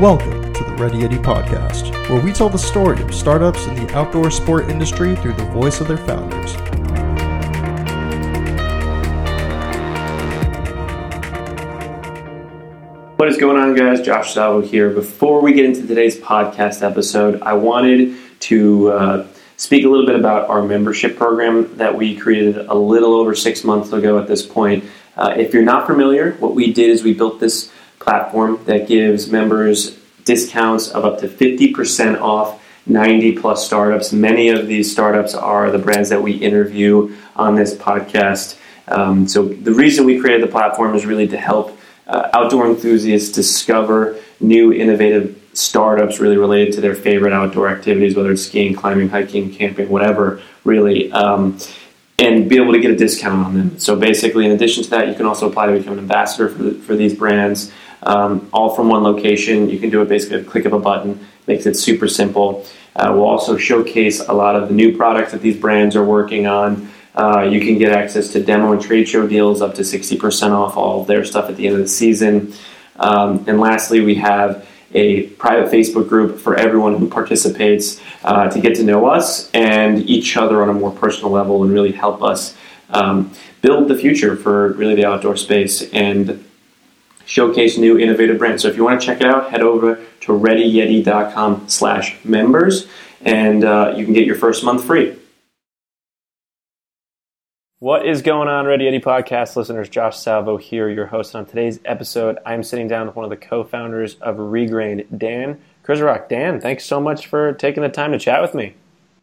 Welcome to the Ready Yeti podcast, where we tell the story of startups in the outdoor sport industry through the voice of their founders. What is going on, guys? Josh Salvo here. Before we get into today's podcast episode, I wanted to uh, speak a little bit about our membership program that we created a little over six months ago at this point. Uh, if you're not familiar, what we did is we built this platform that gives members discounts of up to 50% off 90 plus startups. Many of these startups are the brands that we interview on this podcast. Um, so, the reason we created the platform is really to help uh, outdoor enthusiasts discover new innovative startups really related to their favorite outdoor activities, whether it's skiing, climbing, hiking, camping, whatever, really. Um, and be able to get a discount on them. So basically, in addition to that, you can also apply to become an ambassador for, the, for these brands, um, all from one location. You can do it basically a click of a button, makes it super simple. Uh, we'll also showcase a lot of the new products that these brands are working on. Uh, you can get access to demo and trade show deals up to 60% off all of their stuff at the end of the season. Um, and lastly, we have a private Facebook group for everyone who participates uh, to get to know us and each other on a more personal level and really help us um, build the future for really the outdoor space and showcase new innovative brands. So if you want to check it out, head over to readyyeti.com slash members and uh, you can get your first month free. What is going on, Ready Yeti podcast listeners? Josh Salvo here, your host. On today's episode, I'm sitting down with one of the co founders of Regrained, Dan Kurzrock. Dan, thanks so much for taking the time to chat with me.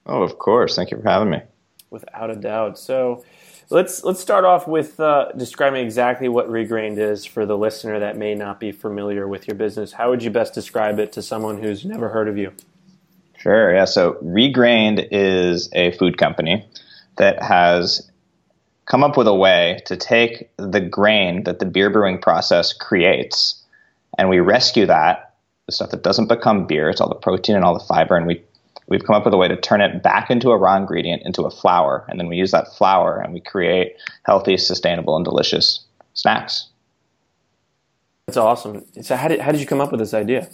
Oh, of course. Thank you for having me. Without a doubt. So, let's let's start off with uh, describing exactly what Regrained is for the listener that may not be familiar with your business. How would you best describe it to someone who's never heard of you? Sure. Yeah. So, Regrained is a food company that has come up with a way to take the grain that the beer brewing process creates and we rescue that the stuff that doesn't become beer it's all the protein and all the fiber and we we've come up with a way to turn it back into a raw ingredient into a flour and then we use that flour and we create healthy sustainable and delicious snacks that's awesome so how did, how did you come up with this idea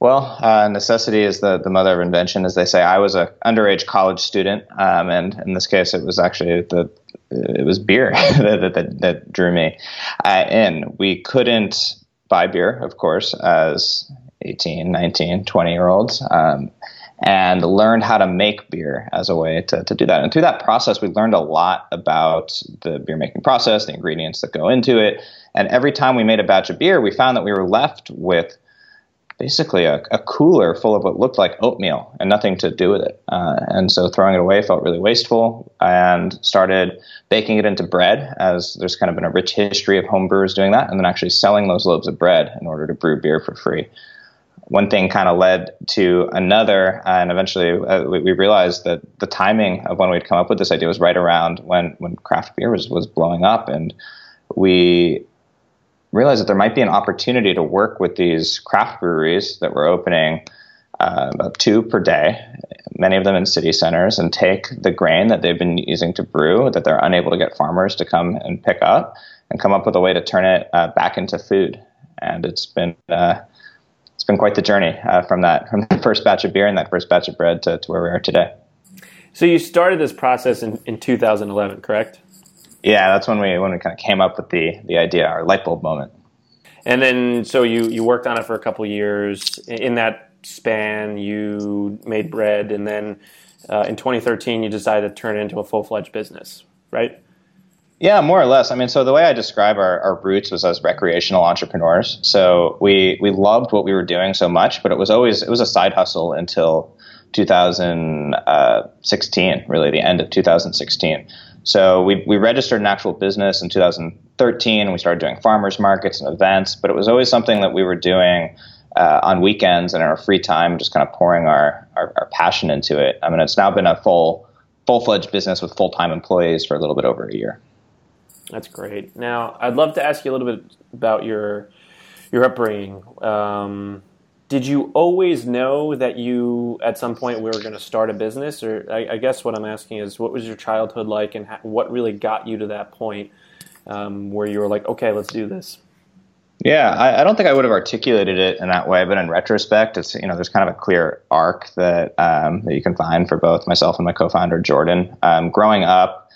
well, uh, necessity is the, the mother of invention, as they say. I was a underage college student, um, and in this case, it was actually the it was beer that, that, that, drew me uh, in. We couldn't buy beer, of course, as 18, 19, 20 year olds, um, and learned how to make beer as a way to, to do that. And through that process, we learned a lot about the beer making process, the ingredients that go into it. And every time we made a batch of beer, we found that we were left with basically a, a, cooler full of what looked like oatmeal and nothing to do with it. Uh, and so throwing it away felt really wasteful and started baking it into bread as there's kind of been a rich history of home brewers doing that and then actually selling those loaves of bread in order to brew beer for free. One thing kind of led to another, and eventually uh, we, we, realized that the timing of when we'd come up with this idea was right around when, when craft beer was, was blowing up. And we realized that there might be an opportunity to work with these craft breweries that were opening uh, about two per day, many of them in city centers, and take the grain that they've been using to brew that they're unable to get farmers to come and pick up, and come up with a way to turn it uh, back into food. And it's been uh, it's been quite the journey uh, from that from the first batch of beer and that first batch of bread to, to where we are today. So you started this process in, in 2011, correct? Yeah, that's when we when we kind of came up with the the idea, our light bulb moment. And then, so you you worked on it for a couple years. In that span, you made bread, and then uh, in 2013, you decided to turn it into a full fledged business, right? Yeah, more or less. I mean, so the way I describe our, our roots was as recreational entrepreneurs. So we we loved what we were doing so much, but it was always it was a side hustle until 2016, really the end of 2016. So we, we registered an actual business in 2013 and we started doing farmers markets and events, but it was always something that we were doing uh, on weekends and in our free time, just kind of pouring our, our, our, passion into it. I mean, it's now been a full full fledged business with full time employees for a little bit over a year. That's great. Now, I'd love to ask you a little bit about your your upbringing. Um, did you always know that you at some point we were going to start a business or I, I, guess what i'm asking is what was your childhood like and what really got you to that point um, where you were like okay let's do this Yeah, I, I, don't think I would have articulated it in that way, but in retrospect, it's you know there's kind of a clear arc that um, that you can find for both myself and my co-founder Jordan. Um, growing up,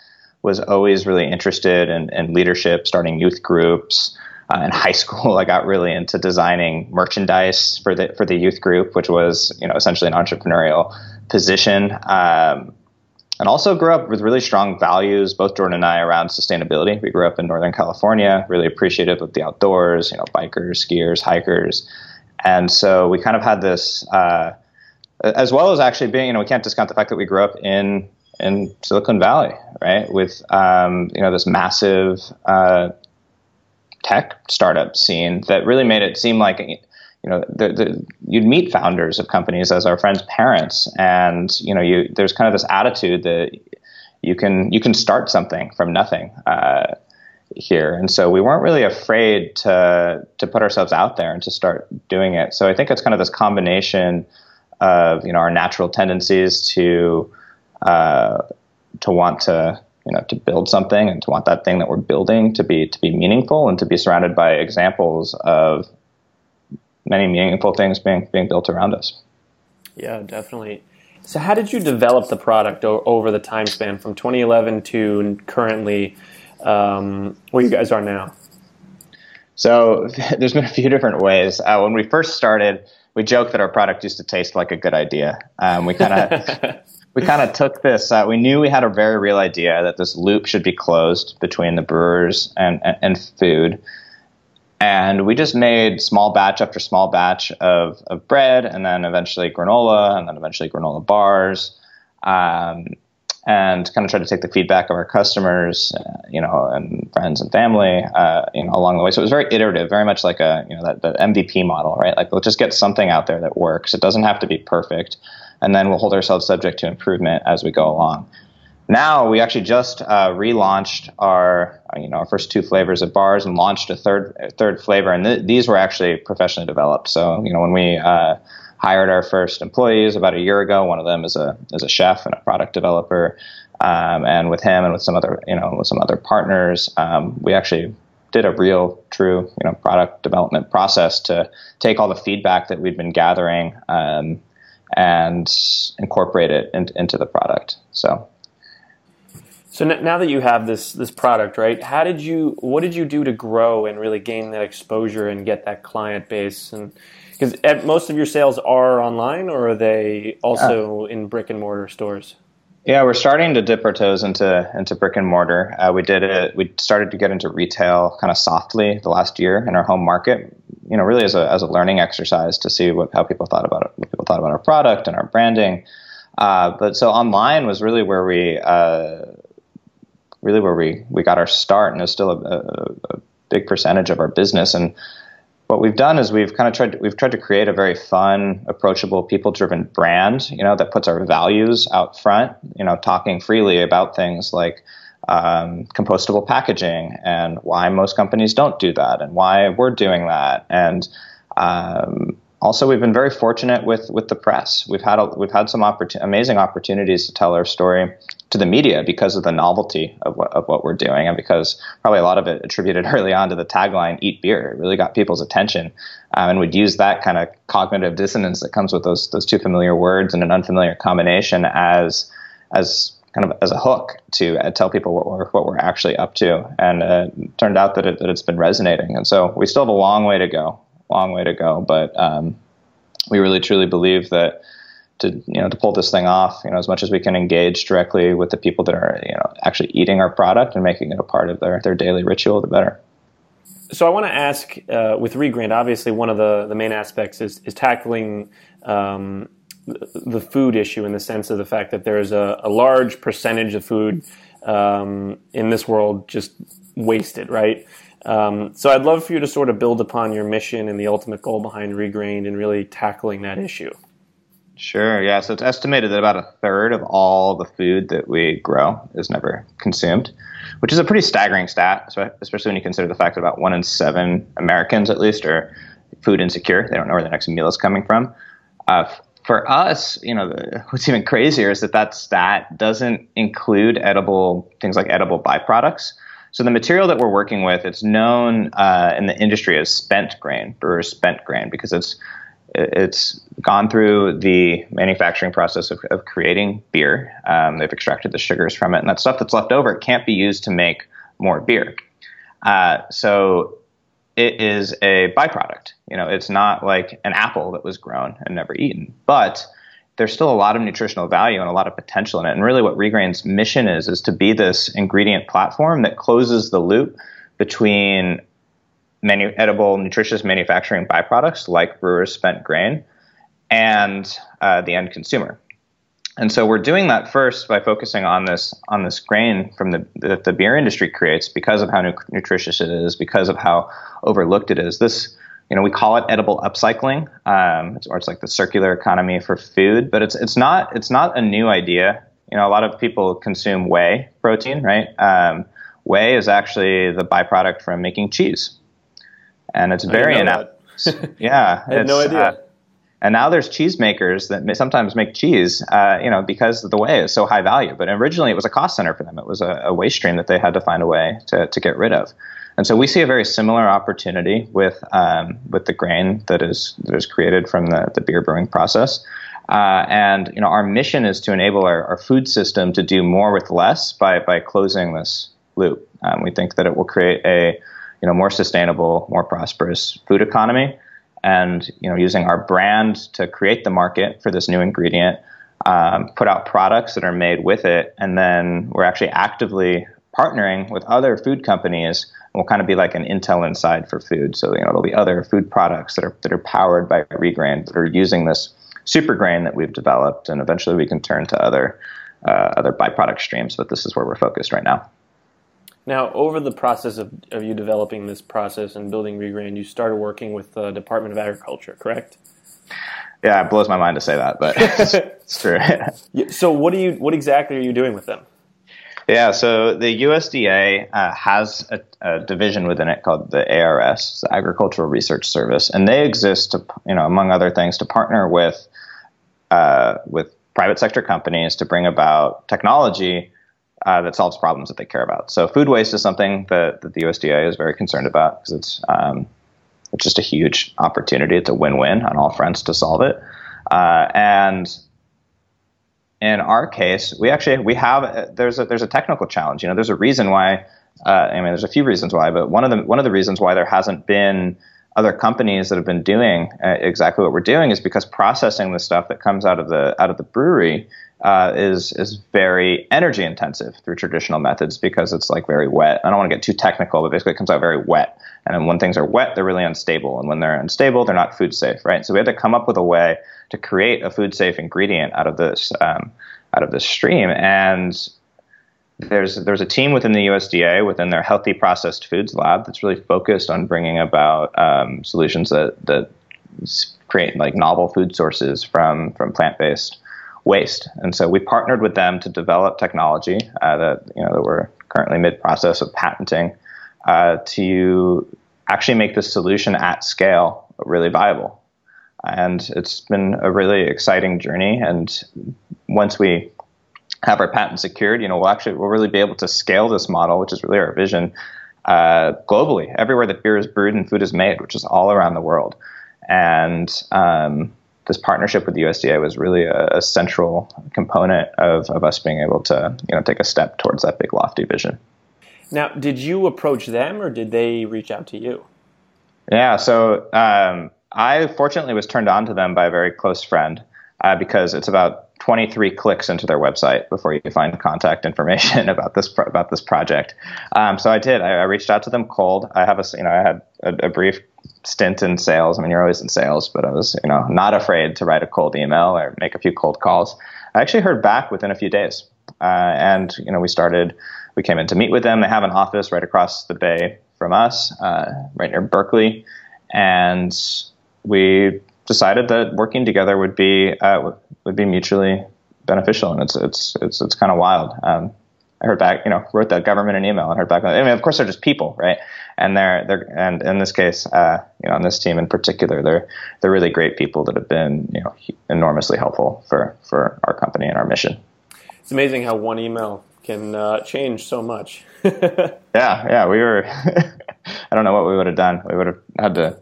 was always really interested in, in leadership, starting youth groups. Uh, in high school, I got really into designing merchandise for the for the youth group, which was you know essentially an entrepreneurial position. Um, and also grew up with really strong values, both Jordan and I, around sustainability. We grew up in Northern California, really appreciative of the outdoors, you know, bikers, skiers, hikers. And so we kind of had this, uh, as well as actually being, you know, we can't discount the fact that we grew up in in Silicon Valley, right, with um, you know this massive uh, tech startup scene that really made it seem like you know, the, the, you'd meet founders of companies as our friends' parents, and you know, you there's kind of this attitude that you can you can start something from nothing uh, here, and so we weren't really afraid to to put ourselves out there and to start doing it. So I think it's kind of this combination of you know our natural tendencies to uh, to want to you know to build something and to want that thing that we're building to be to be meaningful and to be surrounded by examples of many meaningful things being being built around us. Yeah, definitely. So, how did you develop the product o- over the time span from 2011 to currently um, where you guys are now? So, there's been a few different ways. Uh, when we first started, we joked that our product used to taste like a good idea. Um, we kind of we kind of took this. Uh, we knew we had a very real idea that this loop should be closed between the brewers and, and, and food. And we just made small batch after small batch of, of bread and then eventually granola and then eventually granola bars um, and kind of tried to take the feedback of our customers uh, you know and friends and family uh, you know along the way. So it was very iterative very much like a you know that, that mvp model right? Like we'll just get something out there that works. It doesn't have to be perfect and then we'll hold ourselves subject to improvement as we go along. Now we actually just uh, relaunched our you know our first two flavors of bars and launched a third third flavor and th- these were actually professionally developed. So you know when we uh, hired our first employees about a year ago one of them is a is a chef and a product developer um, and with him and with some other you know with some other partners um, we actually did a real true you know product development process to take all the feedback that we'd been gathering um, and incorporate it in, into the product so so now that you have this this product, right? How did you? What did you do to grow and really gain that exposure and get that client base? And because most of your sales are online, or are they also in brick and mortar stores? Yeah, we're starting to dip our toes into into brick and mortar. Uh, we did it. We started to get into retail kind of softly the last year in our home market. You know, really as a as a learning exercise to see what how people thought about it, what people thought about our product and our branding. Uh, but so online was really where we uh, really where we, we got our start, and it's still a, a, a big percentage of our business. And what we've done is we've kind of tried we've tried to create a very fun, approachable, people-driven brand, you know, that puts our values out front. You know, talking freely about things like um, compostable packaging and why most companies don't do that, and why we're doing that, and um, also we've been very fortunate with with the press. We've had a, we've had some opportun- amazing opportunities to tell our story to the media because of the novelty of what, of what we're doing and because probably a lot of it attributed early on to the tagline eat beer. It really got people's attention. Um, and would use that kind of cognitive dissonance that comes with those those two familiar words and an unfamiliar combination as as kind of as a hook to uh, tell people what we're what we're actually up to. And uh, it turned out that, it, that it's been resonating. And so we still have a long way to go long way to go. But um, we really truly believe that to you know to pull this thing off you know as much as we can engage directly with the people that are you know actually eating our product and making it a part of their their daily ritual the better. So I want to ask uh, with Regrained. obviously one of the, the main aspects is, is tackling um, the food issue in the sense of the fact that there is a, a large percentage of food um, in this world just wasted, right? Um, so I'd love for you to sort of build upon your mission and the ultimate goal behind Regrained and really tackling that issue. Sure. Yeah. So it's estimated that about a third of all the food that we grow is never consumed, which is a pretty staggering stat, especially when you consider the fact that about one in seven Americans, at least, are food insecure. They don't know where their next meal is coming from. Uh, for us, you know, what's even crazier is that that stat doesn't include edible things like edible byproducts. So the material that we're working with, it's known uh, in the industry as spent grain, brewer's spent grain, because it's it's gone through the manufacturing process of, of creating beer. Um, they've extracted the sugars from it, and that stuff that's left over can't be used to make more beer. Uh, so it is a byproduct. You know, it's not like an apple that was grown and never eaten, but there's still a lot of nutritional value and a lot of potential in it. And really, what Regrain's mission is is to be this ingredient platform that closes the loop between manu- edible, nutritious manufacturing byproducts like brewers' spent grain and uh, the end consumer. And so we're doing that first by focusing on this on this grain from the that the beer industry creates because of how nu- nutritious it is, because of how overlooked it is. This you know we call it edible upcycling, um, it's, or it's like the circular economy for food, but it's it's not it's not a new idea. You know, a lot of people consume whey protein, right? Um, whey is actually the byproduct from making cheese and it's very inept. yeah, I had no idea. Uh, and now there's cheesemakers that sometimes make cheese, uh, you know, because the whey is so high value. But originally, it was a cost center for them. It was a, a, waste stream that they had to find a way to, to get rid of. And so we see a very similar opportunity with um, with the grain that is that is created from the, the beer brewing process. Uh, and you know, our mission is to enable our, our, food system to do more with less by by closing this loop. Um, we think that it will create a you know, more sustainable, more prosperous food economy, and you know, using our brand to create the market for this new ingredient, um, put out products that are made with it, and then we're actually actively partnering with other food companies. And we'll kind of be like an Intel Inside for food. So you know, there'll be other food products that are that are powered by Regrain that are using this super grain that we've developed, and eventually we can turn to other uh, other byproduct streams. But this is where we're focused right now. Now, over the process of, of you developing this process and building Regrain, you started working with the Department of Agriculture, correct? Yeah, it blows my mind to say that, but it's, it's true. so, what do you? What exactly are you doing with them? Yeah, so the USDA uh, has a, a, division within it called the ARS, the Agricultural Research Service, and they exist to, you know, among other things, to partner with uh, with private sector companies to bring about technology uh, that solves problems that they care about. So food waste is something that, that the USDA is very concerned about because it's um, it's just a huge opportunity. It's a win-win on all fronts to solve it. Uh, and in our case, we actually we have there's a there's a technical challenge. You know, there's a reason why. Uh, I mean, there's a few reasons why, but one of the one of the reasons why there hasn't been other companies that have been doing uh, exactly what we're doing is because processing the stuff that comes out of the out of the brewery uh, is is very energy intensive through traditional methods because it's like very wet. I don't want to get too technical, but basically it comes out very wet. And when things are wet, they're really unstable, and when they're unstable, they're not food safe, right? So we had to come up with a way to create a food safe ingredient out of this um, out of this stream, and there's there's a team within the USDA within their healthy processed foods lab that's really focused on bringing about um, solutions that that create like novel food sources from from plant based waste. And so we partnered with them to develop technology uh, that you know that we're currently mid process of patenting uh, to actually make this solution at scale really viable. And it's been a really exciting journey. And once we have our patent secured, you know, we'll actually we'll really be able to scale this model, which is really our vision, uh, globally, everywhere that beer is brewed and food is made, which is all around the world. And um, this partnership with the USDA was really a, a central component of, of us being able to you know take a step towards that big lofty vision. Now, did you approach them or did they reach out to you? Yeah, so um, I fortunately was turned on to them by a very close friend uh, because it's about 23 clicks into their website before you find contact information about this pro- about this project. Um, so I did. I, I, reached out to them cold. I have a you know I had a, a, brief stint in sales. I mean, you're always in sales, but I was you know not afraid to write a cold email or make a few cold calls. I actually heard back within a few days, uh, and you know we started. We came in to meet with them. They have an office right across the bay from us, uh, right near Berkeley, and we decided that working together would be uh, would be mutually beneficial, and it's it's it's it's kind of wild. Um, I heard back, you know, wrote the government an email and heard back. I mean, of course, they're just people, right? And they're they're and in this case, uh, you know, on this team in particular, they're they're really great people that have been, you know, enormously helpful for for our company and our mission. It's amazing how one email can uh, change so much. yeah, yeah, we were. I don't know what we would have done. We would have had to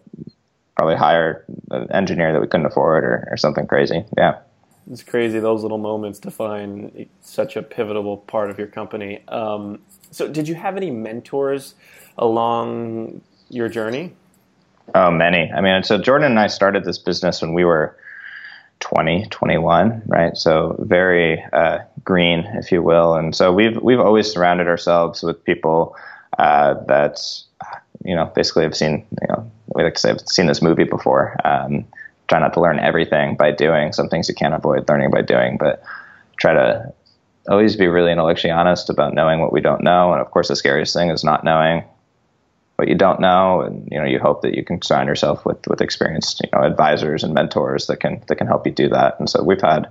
probably hire an engineer that we couldn't afford or, or something crazy. Yeah. It's crazy those little moments define such a pivotal part of your company. Um, so, did you have any mentors along your journey? Oh, many. I mean, so Jordan and I started this business when we were 20, 21, right? So very uh, green, if you will. And so we've we've always surrounded ourselves with people uh, that you know basically have seen you know we like to say have seen this movie before. Um, try not to learn everything by doing. Some things you can't avoid learning by doing, but try to always be really intellectually honest about knowing what we don't know. And of course, the scariest thing is not knowing what you don't know, and you know you hope that you can surround yourself with with experienced you know advisors and mentors that can that can help you do that. And so we've had,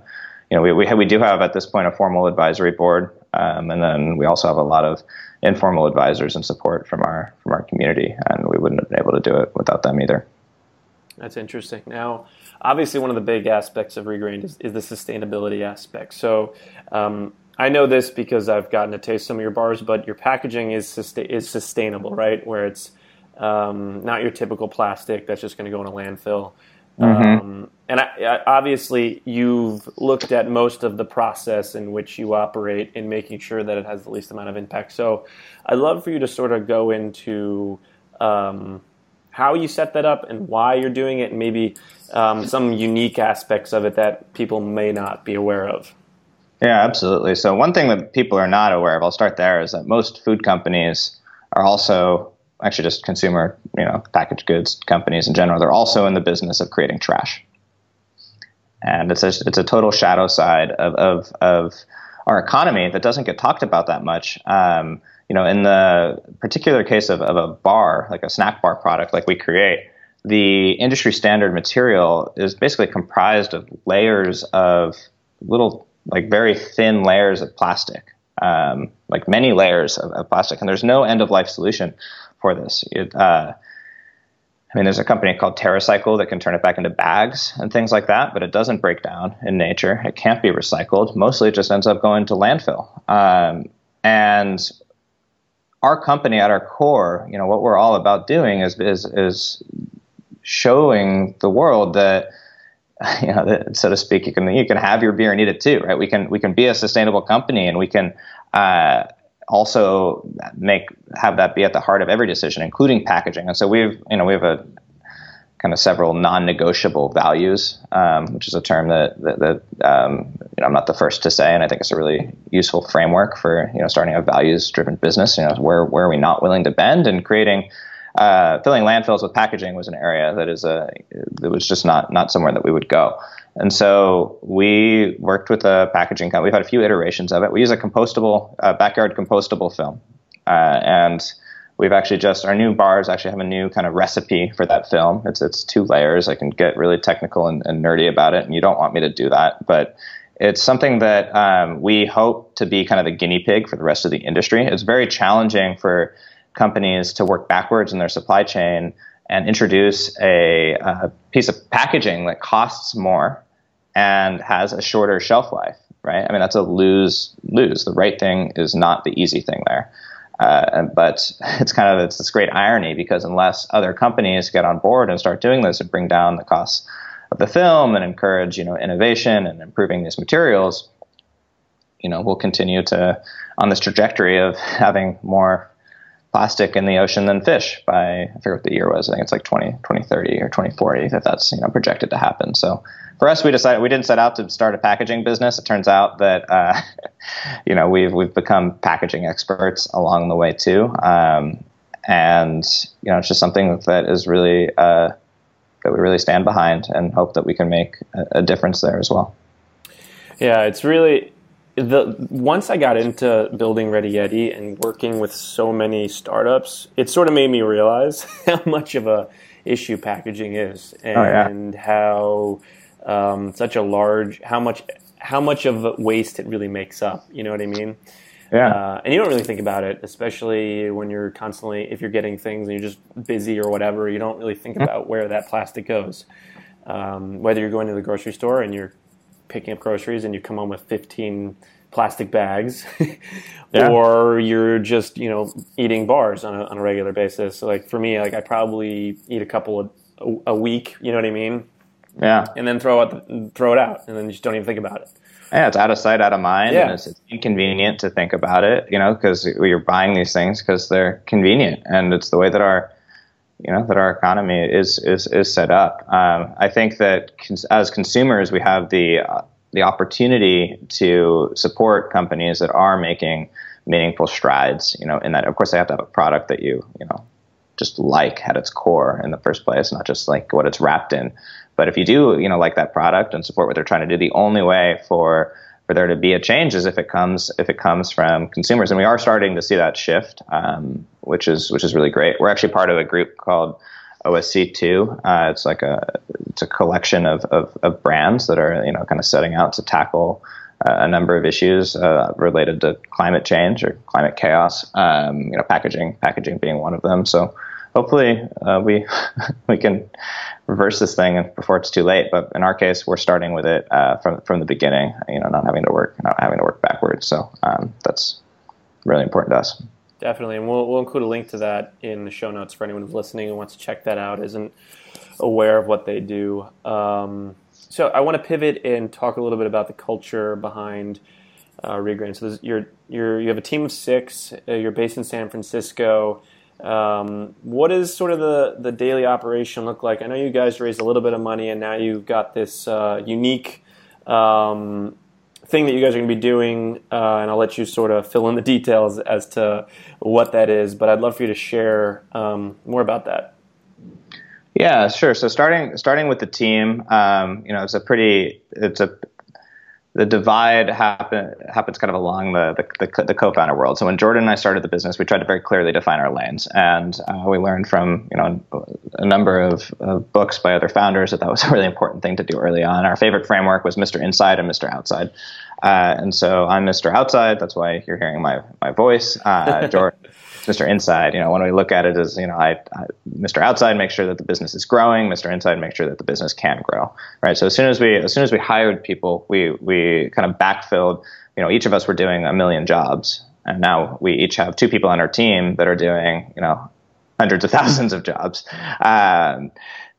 you know, we we, we do have at this point a formal advisory board, um, and then we also have a lot of informal advisors and support from our from our community, and we wouldn't have been able to do it without them either. That's interesting. Now, obviously, one of the big aspects of Regrained is, is the sustainability aspect. So, um, I know this because I've gotten to taste some of your bars, but your packaging is is sustainable, right? Where it's um, not your typical plastic that's just going to go in a landfill. Mm-hmm. Um, and I, I, obviously, you've looked at most of the process in which you operate in making sure that it has the least amount of impact. So, I'd love for you to sort of go into um, how you set that up and why you're doing it, and maybe um, some unique aspects of it that people may not be aware of. Yeah, absolutely. So one thing that people are not aware of, I'll start there, is that most food companies are also actually just consumer, you know, packaged goods companies in general. They're also in the business of creating trash, and it's a it's a total shadow side of of, of our economy that doesn't get talked about that much. Um, you know, in the particular case of, of a bar, like a snack bar product, like we create, the industry standard material is basically comprised of layers of little like very thin layers of plastic, um, like many layers of, of, plastic, and there's no end of life solution for this. It, uh, I mean, there's a company called TerraCycle that can turn it back into bags and things like that, but it doesn't break down in nature. It can't be recycled. Mostly, it just ends up going to landfill. Um, and our company, at our core, you know, what we're all about doing is is, is showing the world that you know, so to speak, you can you can have your beer and eat it too, right? We can we can be a sustainable company, and we can uh, also make have that be at the heart of every decision, including packaging. And so we've you know we have a kind of several non-negotiable values, um, which is a term that that, that um, you know, I'm not the first to say, and I think it's a really useful framework for you know starting a values-driven business. You know, where where are we not willing to bend and creating uh, filling landfills with packaging was an area that is a that was just not not somewhere that we would go. And so we worked with a packaging company. We've had a few iterations of it. We use a compostable uh, backyard compostable film, uh, and we've actually just our new bars actually have a new kind of recipe for that film. It's it's two layers. I can get really technical and, and nerdy about it, and you don't want me to do that, but it's something that um, we hope to be kind of the guinea pig for the rest of the industry. It's very challenging for companies to work backwards in their supply chain and introduce a, a, piece of packaging that costs more and has a shorter shelf life, right? I mean, that's a lose lose. The right thing is not the easy thing there. Uh, but it's kind of it's this great irony because unless other companies get on board and start doing this and bring down the costs of the film and encourage you know innovation and improving these materials, you know we'll continue to on this trajectory of having more plastic in the ocean than fish by I forget what the year was. I think it's like 20, 2030 or 2040 that that's you know projected to happen. So for us, we decided we didn't set out to start a packaging business. It turns out that uh, you know we've we've become packaging experts along the way too, um, and you know it's just something that is really uh, that we really stand behind and hope that we can make a, a difference there as well. Yeah, it's really the once I got into building Ready Yeti and working with so many startups, it sort of made me realize how much of a issue packaging is, and oh, yeah. how um, such a large how much how much of waste it really makes up. You know what I mean? Yeah. Uh, and you don't really think about it, especially when you're constantly if you're getting things and you're just busy or whatever. You don't really think mm-hmm. about where that plastic goes. Um, whether you're going to the grocery store and you're picking up groceries and you come home with 15 plastic bags, yeah. or you're just you know eating bars on a, on a regular basis. So like for me, like I probably eat a couple of, a, a week. You know what I mean? Yeah. And then throw it throw it out, and then just don't even think about it. Yeah, it's out of sight, out of mind, yeah. and it's, it's inconvenient to think about it. You know, because you're buying these things because they're convenient, and it's the way that our you know that our economy is is is set up. Um, I think that cons- as consumers, we have the uh, the opportunity to support companies that are making meaningful strides. You know, in that, of course, they have to have a product that you you know just like at its core in the first place, not just like what it's wrapped in. But if you do, you know, like that product and support what they're trying to do, the only way for for there to be a change is if it comes if it comes from consumers, and we are starting to see that shift, um, which is which is really great. We're actually part of a group called OSC2. Uh, it's like a it's a collection of, of, of brands that are you know kind of setting out to tackle uh, a number of issues uh, related to climate change or climate chaos. Um, you know, packaging packaging being one of them. So hopefully uh, we we can reverse this thing before it's too late. But in our case, we're starting with it uh, from from the beginning. You know, not having to work not having to work backwards. So um, that's really important to us. Definitely, and we'll we'll include a link to that in the show notes for anyone who's listening and wants to check that out. Isn't aware of what they do. Um, so I want to pivot and talk a little bit about the culture behind uh, Regrain. So you're, you're, you have a team of six. Uh, you're based in San Francisco. Um, what does sort of the, the daily operation look like? I know you guys raised a little bit of money, and now you've got this uh, unique um, thing that you guys are going to be doing, uh, and I'll let you sort of fill in the details as to what that is. But I'd love for you to share um, more about that. Yeah, sure. So starting starting with the team, um, you know, it's a pretty it's a the divide happen, happens kind of along the, the, the, the, co-founder world. So when Jordan and I started the business, we tried to very clearly define our lanes, and uh, we learned from you know a number of, books by other founders that that was a really important thing to do early on. Our favorite framework was Mr. Inside and Mr. Outside, uh, and so I'm Mr. Outside. That's why you're hearing my my voice. Uh, Jordan Mr. Inside. You know, when we look at it as, you know, I, I, Mr. Outside makes sure that the business is growing. Mr. Inside makes sure that the business can grow. Right. So as soon as we as soon as we hired people, we we kind of backfilled. You know, each of us were doing a million jobs, and now we each have two people on our team that are doing, you know, hundreds of thousands of jobs. Um,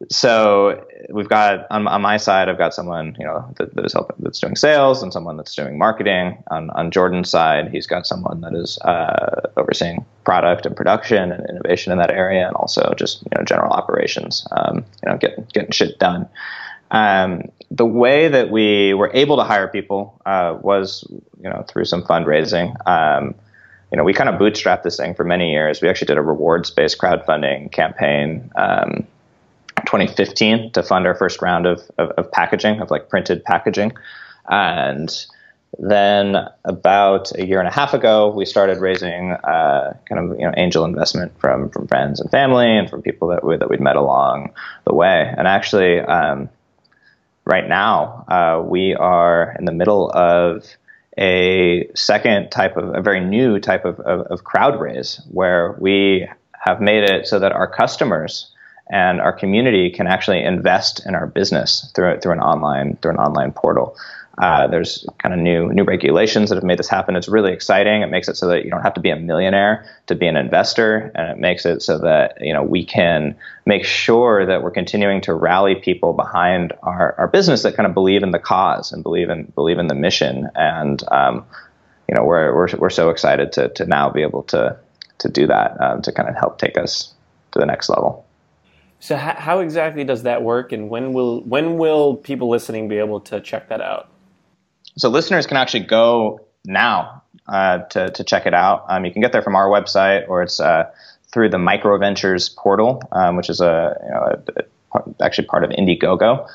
so we've got on, on, my side, I've got someone you know that, that is helping, that's doing sales, and someone that's doing marketing. On, on Jordan's side, he's got someone that is uh, overseeing product and production and innovation in that area, and also just you know general operations. Um, you know, getting getting shit done. Um, the way that we were able to hire people uh, was you know through some fundraising. Um, you know, we kind of bootstrapped this thing for many years. We actually did a rewards-based crowdfunding campaign um, 2015 to fund our first round of, of, of packaging, of like printed packaging. And then about a year and a half ago, we started raising uh, kind of you know angel investment from from friends and family and from people that we that we'd met along the way. And actually, um, right now, uh, we are in the middle of a second type of a very new type of, of, of crowd raise where we have made it so that our customers and our community can actually invest in our business through through an online through an online portal. Uh, there's kind of new new regulations that have made this happen. It's really exciting. It makes it so that you don't have to be a millionaire to be an investor, and it makes it so that you know we can make sure that we're continuing to rally people behind our, our business that kind of believe in the cause and believe in believe in the mission. And um, you know we're, we're we're so excited to to now be able to to do that um, to kind of help take us to the next level. So how, how exactly does that work, and when will when will people listening be able to check that out? So listeners can actually go now uh, to to check it out. Um, you can get there from our website, or it's uh, through the MicroVentures portal, um, which is a, you know, a, a, actually part of Indiegogo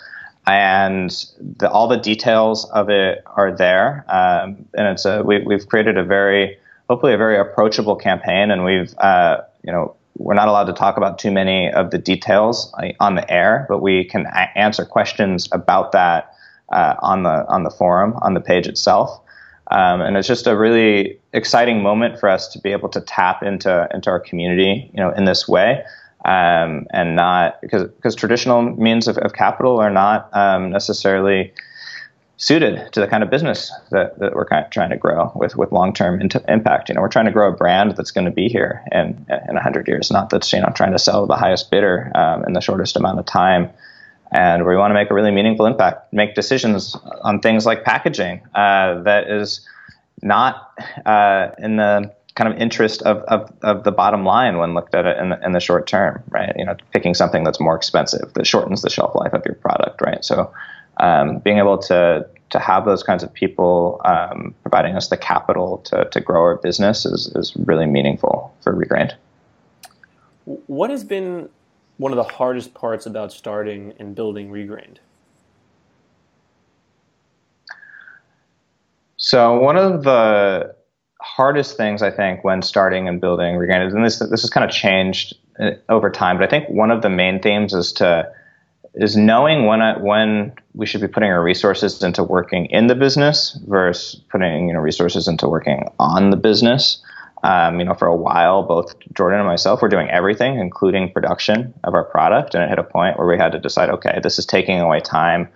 and the, all the details of it are there. Um, and it's a we, have created a very hopefully a very approachable campaign, and we've uh, you know we're not allowed to talk about too many of the details uh, on the air, but we can a- answer questions about that uh, on the on the forum on the page itself. Um, and it's just a really exciting moment for us to be able to tap into into our community, you know, in this way, um, and not because because traditional means of, of, capital are not um, necessarily suited to the kind of business that, that we're kind of trying to grow with with long term impact. You know, we're trying to grow a brand that's going to be here in in hundred years, not that's you know trying to sell the highest bidder um, in the shortest amount of time. And we want to make a really meaningful impact, make decisions on things like packaging uh, that is not uh, in the kind of interest of, of, of, the bottom line when looked at it in the, in the short term, right? You know, picking something that's more expensive that shortens the shelf life of your product, right? So um, being able to to have those kinds of people um, providing us the capital to, to grow our business is, is really meaningful for Regrained. What has been one of the hardest parts about starting and building Regrained? So one of the hardest things I think when starting and building Regrained, is, and this this has kind of changed uh, over time, but I think one of the main themes is to is knowing when I, when we should be putting our resources into working in the business versus putting you know resources into working on the business. Um, you know, for a while, both Jordan and myself were doing everything, including production of our product, and it hit a point where we had to decide, okay, this is taking away time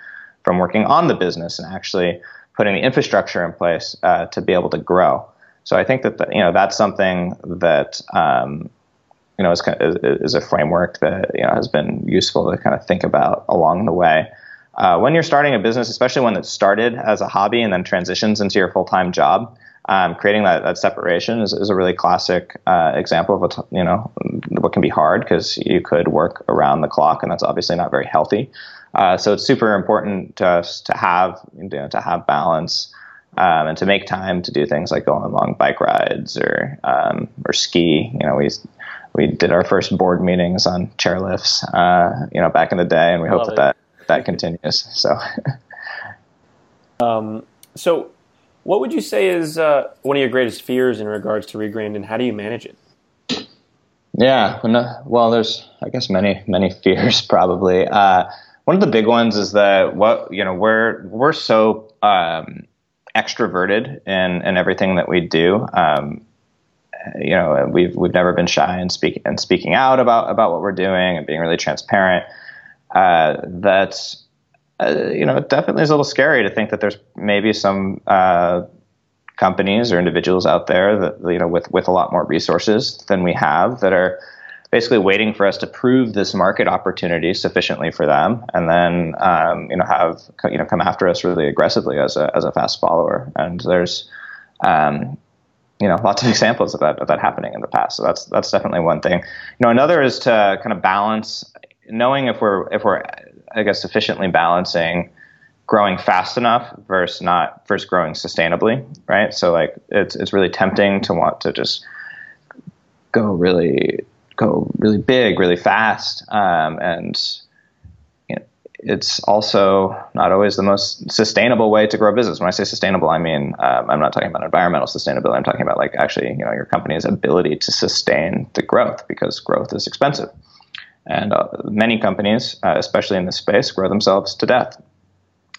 from working on the business and actually putting the infrastructure in place uh, to be able to grow. So I think that the, you know that's something that um, you know, is, is a framework that you know has been useful to kind of think about along the way. Uh, when you're starting a business, especially one that started as a hobby and then transitions into your full time job, um, creating that, that separation is, is a really classic uh, example of what you know what can be hard because you could work around the clock, and that's obviously not very healthy. Uh, so it's super important to us to have you know, to have balance um, and to make time to do things like go on long bike rides or um, or ski. You know, we we did our first board meetings on chairlifts, uh, you know, back in the day, and we hope that, that that continues. So, um, so what would you say is uh, one of your greatest fears in regards to Regrained, and how do you manage it? Yeah, well, there's I guess many many fears probably. Uh, one of the big ones is that what you know we're we're so um, extroverted in in everything that we do. Um, you know, we've we've never been shy in speaking and speaking out about about what we're doing and being really transparent. Uh, that uh, you know, it definitely is a little scary to think that there's maybe some uh, companies or individuals out there that you know with with a lot more resources than we have that are basically waiting for us to prove this market opportunity sufficiently for them, and then um, you know have you know come after us really aggressively as a as a fast follower. And there's um, you know lots of examples of that of that happening in the past. So that's that's definitely one thing. You know, another is to kind of balance knowing if we're if we're I guess sufficiently balancing growing fast enough versus not versus growing sustainably, right? So like it's it's really tempting to want to just go really go really big, really fast, um, and it's also not always the most sustainable way to grow a business. When I say sustainable, I mean um, I'm not talking about environmental sustainability. I'm talking about like actually, you know, your company's ability to sustain the growth because growth is expensive, and uh, many companies, uh, especially in this space, grow themselves to death.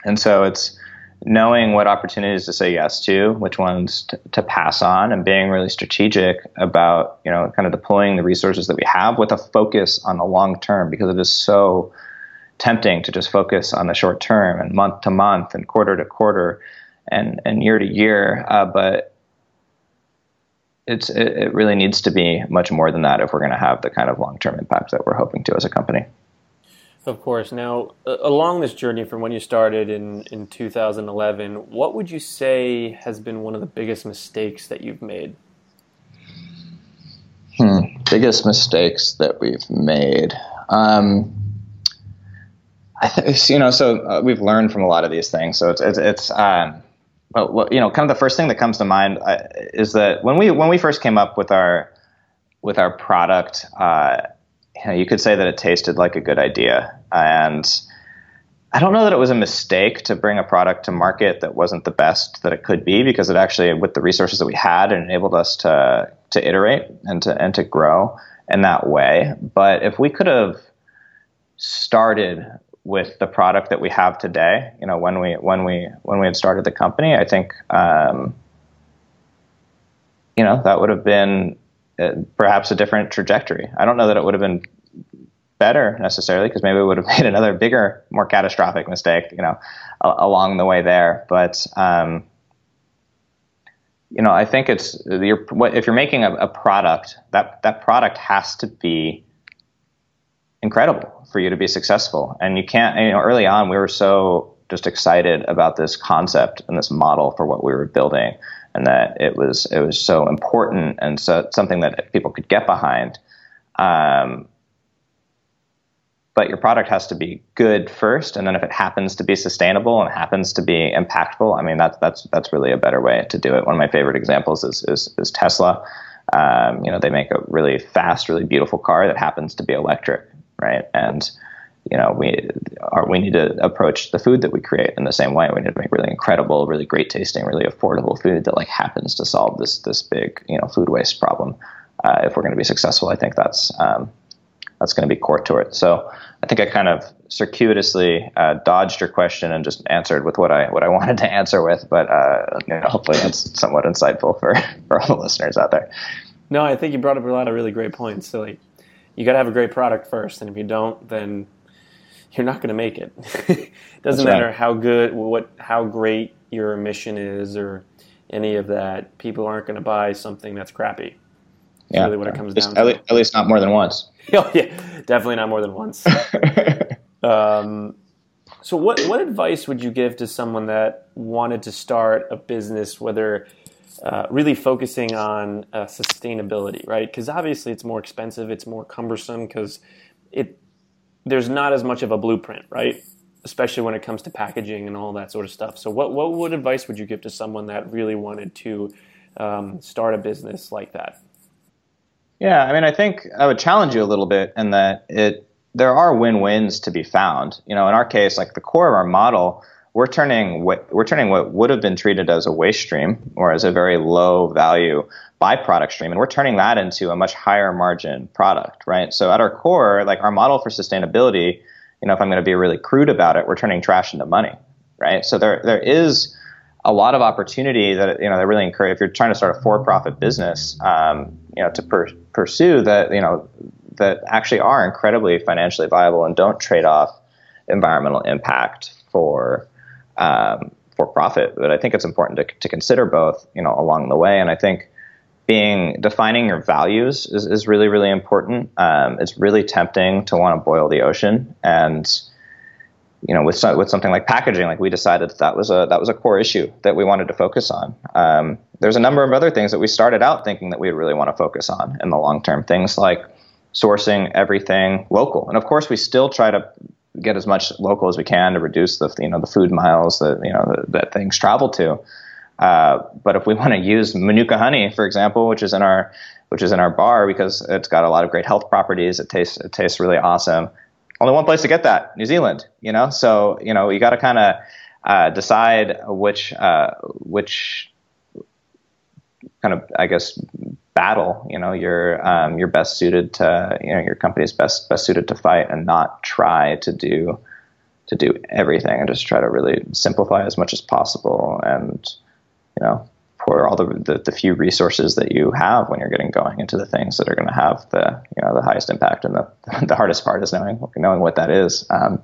And so it's knowing what opportunities to say yes to, which ones to, to pass on, and being really strategic about you know kind of deploying the resources that we have with a focus on the long term because it is so tempting to just focus on the short term and month to month and quarter to quarter and, and year to year. Uh, but it's, it, it really needs to be much more than that if we're going to have the kind of long term impact that we're hoping to as a company. Of course. Now, uh, along this journey from when you started in, in 2011, what would you say has been one of the biggest mistakes that you've made? Hmm. Biggest mistakes that we've made. Um, I think you know, so uh, we've learned from a lot of these things. So it's it's, it's um, you know, kind of the first thing that comes to mind uh, is that when we when we first came up with our with our product, uh, you, know, you could say that it tasted like a good idea, and I don't know that it was a mistake to bring a product to market that wasn't the best that it could be because it actually, with the resources that we had, it enabled us to to iterate and to and to grow in that way. But if we could have started with the product that we have today. You know, when we when we when we had started the company, I think um, you know that would have been uh, perhaps a different trajectory. I don't know that it would have been better necessarily because maybe we would have made another bigger, more catastrophic mistake, you know, a- along the way there. But um, you know, I think it's you're, if you're making a, a product, that that product has to be incredible for you to be successful. And you can't, you know, early on we were so just excited about this concept and this model for what we were building and that it was it was so important and so something that people could get behind. Um, but your product has to be good first, and then if it happens to be sustainable and happens to be impactful, I mean that's that's that's really a better way to do it. One of my favorite examples is is, is Tesla. Um, you know, they make a really fast, really beautiful car that happens to be electric, right? And you know, we are we need to approach the food that we create in the same way. We need to make really incredible, really great tasting, really affordable food that like happens to solve this this big you know food waste problem. Uh, if we're going to be successful, I think that's um, that's going to be core to it. So I think I kind of circuitously uh, dodged your question and just answered with what I what I wanted to answer with. But uh, you know, hopefully that's somewhat insightful for for all the listeners out there. No, I think you brought up a lot of really great points. So like, you got to have a great product first, and if you don't, then you're not going to make it. it doesn't matter how good, what, how great your mission is, or any of that. People aren't going to buy something that's crappy. That's yeah, really what it comes Just down. At, to. at least not more than once. oh yeah, definitely not more than once. um, so, what what advice would you give to someone that wanted to start a business, whether uh, really focusing on uh, sustainability, right? Because obviously it's more expensive, it's more cumbersome because it there's not as much of a blueprint, right? Especially when it comes to packaging and all that sort of stuff. So, what what advice would you give to someone that really wanted to um, start a business like that? Yeah, I mean, I think I would challenge you a little bit in that it there are win-wins to be found. You know, in our case, like the core of our model, we're turning what we're turning what would have been treated as a waste stream or as a very low value byproduct stream and we're turning that into a much higher margin product right? So at our core like our model for sustainability you know if i'm going to be really crude about it we're turning trash into money right? So there there is a lot of opportunity that you know that really encourage if you're trying to start a for-profit business um, you know to per- pursue that you know that actually are incredibly financially viable and don't trade off environmental impact for um, for profit but i think it's important to, to consider both you know along the way and i think being defining your values is, is really really important. Um, it's really tempting to want to boil the ocean, and you know with with something like packaging, like we decided that, that was a that was a core issue that we wanted to focus on. Um, there's a number of other things that we started out thinking that we really want to focus on in the long term. Things like sourcing everything local, and of course we still try to get as much local as we can to reduce the you know the food miles that you know that, that things travel to. Uh, but if we want to use manuka honey, for example, which is in our which is in our bar because it's got a lot of great health properties, it tastes it tastes really awesome. Only one place to get that, New Zealand. You know, so you know you got to kind of uh, decide which uh, which kind of I guess battle you know you're um, you're best suited to you know your company's best best suited to fight and not try to do to do everything and just try to really simplify as much as possible and you know, pour all the, the, the few resources that you have when you're getting going into the things that are going to have the you know the highest impact. And the the hardest part is knowing knowing what that is. Um,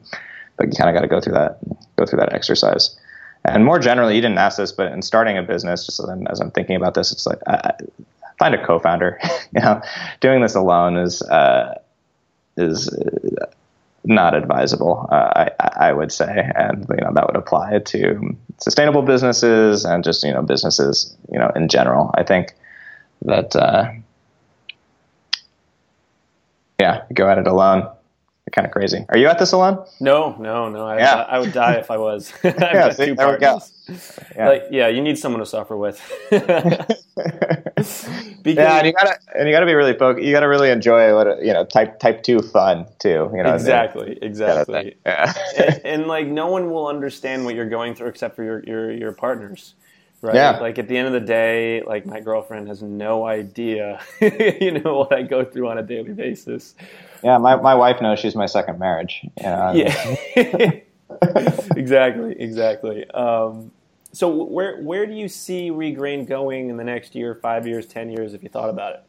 but you kind of got to go through that go through that exercise. And more generally, you didn't ask this, but in starting a business, just as I'm thinking about this, it's like I, find a co-founder. you know, doing this alone is uh, is not advisable, uh, I, I, would say, and you know that would apply to sustainable businesses and just you know businesses you know in general. I think that uh, yeah, go at it alone kind of crazy. Are you at the salon? No, no, no. I, yeah. I, I would die if I was. yeah, see, there we go. Yeah. Like, yeah, you need someone to suffer with. yeah, and you gotta and you gotta be really focused. You gotta really enjoy what you know type type two fun too. You know exactly, exactly. Yeah. and, and, like no one will understand what you're going through except for your your your partners. Right. Yeah. Like at the end of the day, like my girlfriend has no idea, you know, what I go through on a daily basis. Yeah, my, my wife knows she's my second marriage. Know, yeah. exactly, exactly. Um, so where where do you see Regrained going in the next year, five years, ten years, if you thought about it?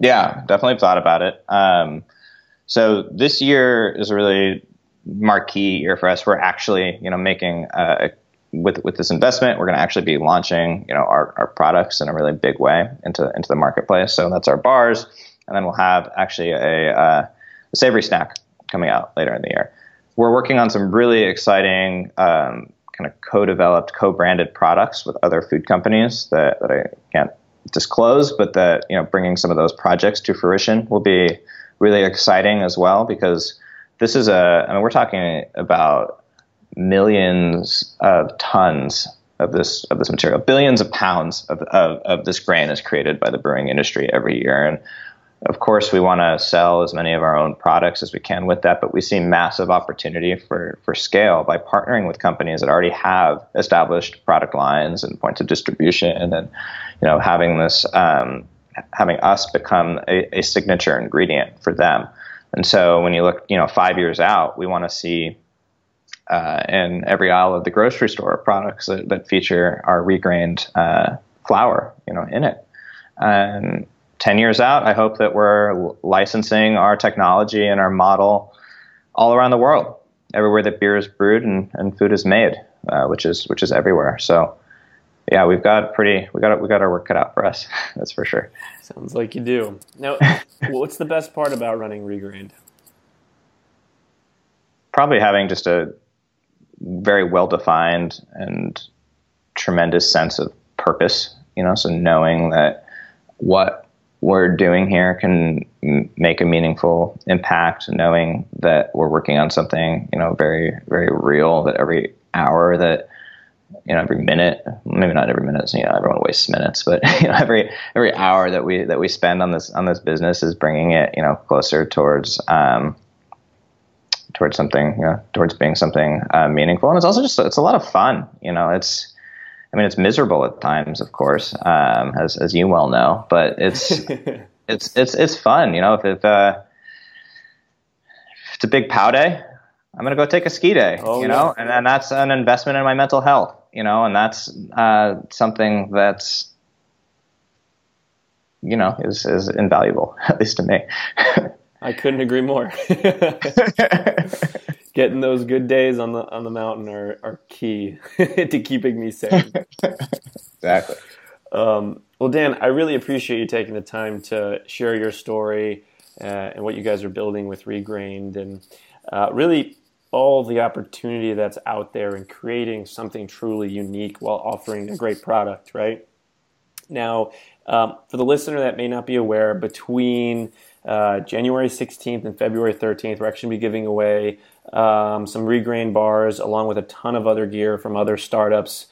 Yeah, definitely thought about it. Um, So this year is a really marquee year for us. We're actually, you know, making uh, with with this investment, we're going to actually be launching, you know, our, our products in a really big way into into the marketplace. So that's our bars, and then we'll have actually a, uh, a savory snack coming out later in the year. We're working on some really exciting um, kind of co-developed, co-branded products with other food companies that, that I can't disclose, but that you know bringing some of those projects to fruition will be really exciting as well because this is a I mean we're talking about millions of tons of this of this material, billions of pounds of, of, of this grain is created by the brewing industry every year, and of course, we want to sell as many of our own products as we can with that, but we see massive opportunity for, for scale by partnering with companies that already have established product lines and points of distribution, and you know having this um, having us become a, a, signature ingredient for them. And so, when you look, you know, five years out, we want to see uh, in every aisle of the grocery store products that, that feature our regrained uh, flour, you know, in it. And 10 years out, I hope that we're licensing our technology and our model all around the world, everywhere that beer is brewed and, and food is made, uh, which is which is everywhere. So, yeah, we've got pretty we got we got our work cut out for us. That's for sure. Sounds like you do. Now, what's the best part about running Regrained? Probably having just a very well defined and tremendous sense of purpose. You know, so knowing that what we're doing here can make a meaningful impact, knowing that we're working on something, you know, very, very real, that every hour that, you know, every minute, maybe not every minute, you know, everyone wastes minutes, but, you know, every, every hour that we, that we spend on this, on this business is bringing it, you know, closer towards, um, towards something, you know, towards being something uh, meaningful. And it's also just, it's a lot of fun, you know, it's, I mean, it's miserable at times, of course, um, as as you well know. But it's it's it's it's fun, you know. If, if, uh, if it's a big pow day, I'm gonna go take a ski day, oh, you know, yeah. and, and that's an investment in my mental health, you know, and that's uh, something that's you know is is invaluable, at least to me. I couldn't agree more getting those good days on the on the mountain are, are key to keeping me safe. exactly. Um, well, Dan, I really appreciate you taking the time to share your story uh, and what you guys are building with Regrained, and uh, really all the opportunity that's out there in creating something truly unique while offering a great product. Right now, um, for the listener that may not be aware, between uh, January 16th and February 13th, we're actually gonna be giving away um, some regrained bars, along with a ton of other gear from other startups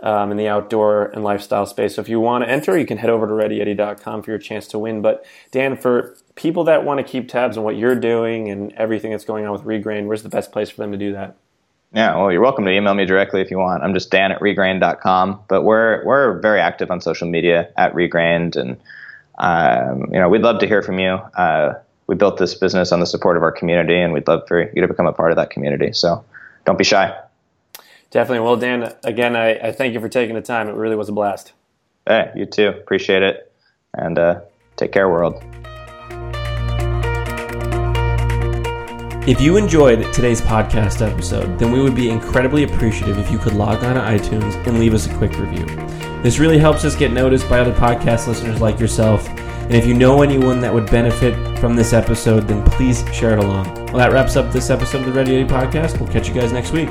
um, in the outdoor and lifestyle space. So if you want to enter, you can head over to readyeddie.com for your chance to win. But Dan, for people that want to keep tabs on what you're doing and everything that's going on with Regrained, where's the best place for them to do that? Yeah, well, you're welcome to email me directly if you want. I'm just Dan at regrained.com, but we're we're very active on social media at Regrained, and um, you know we'd love to hear from you. Uh, we built this business on the support of our community, and we'd love for you to become a part of that community. So don't be shy. Definitely. Well, Dan, again, I, I thank you for taking the time. It really was a blast. Hey, you too. Appreciate it. And uh, take care, world. If you enjoyed today's podcast episode, then we would be incredibly appreciative if you could log on to iTunes and leave us a quick review. This really helps us get noticed by other podcast listeners like yourself and if you know anyone that would benefit from this episode, then please share it along. Well, that wraps up this episode of the Ready Eddie podcast. We'll catch you guys next week.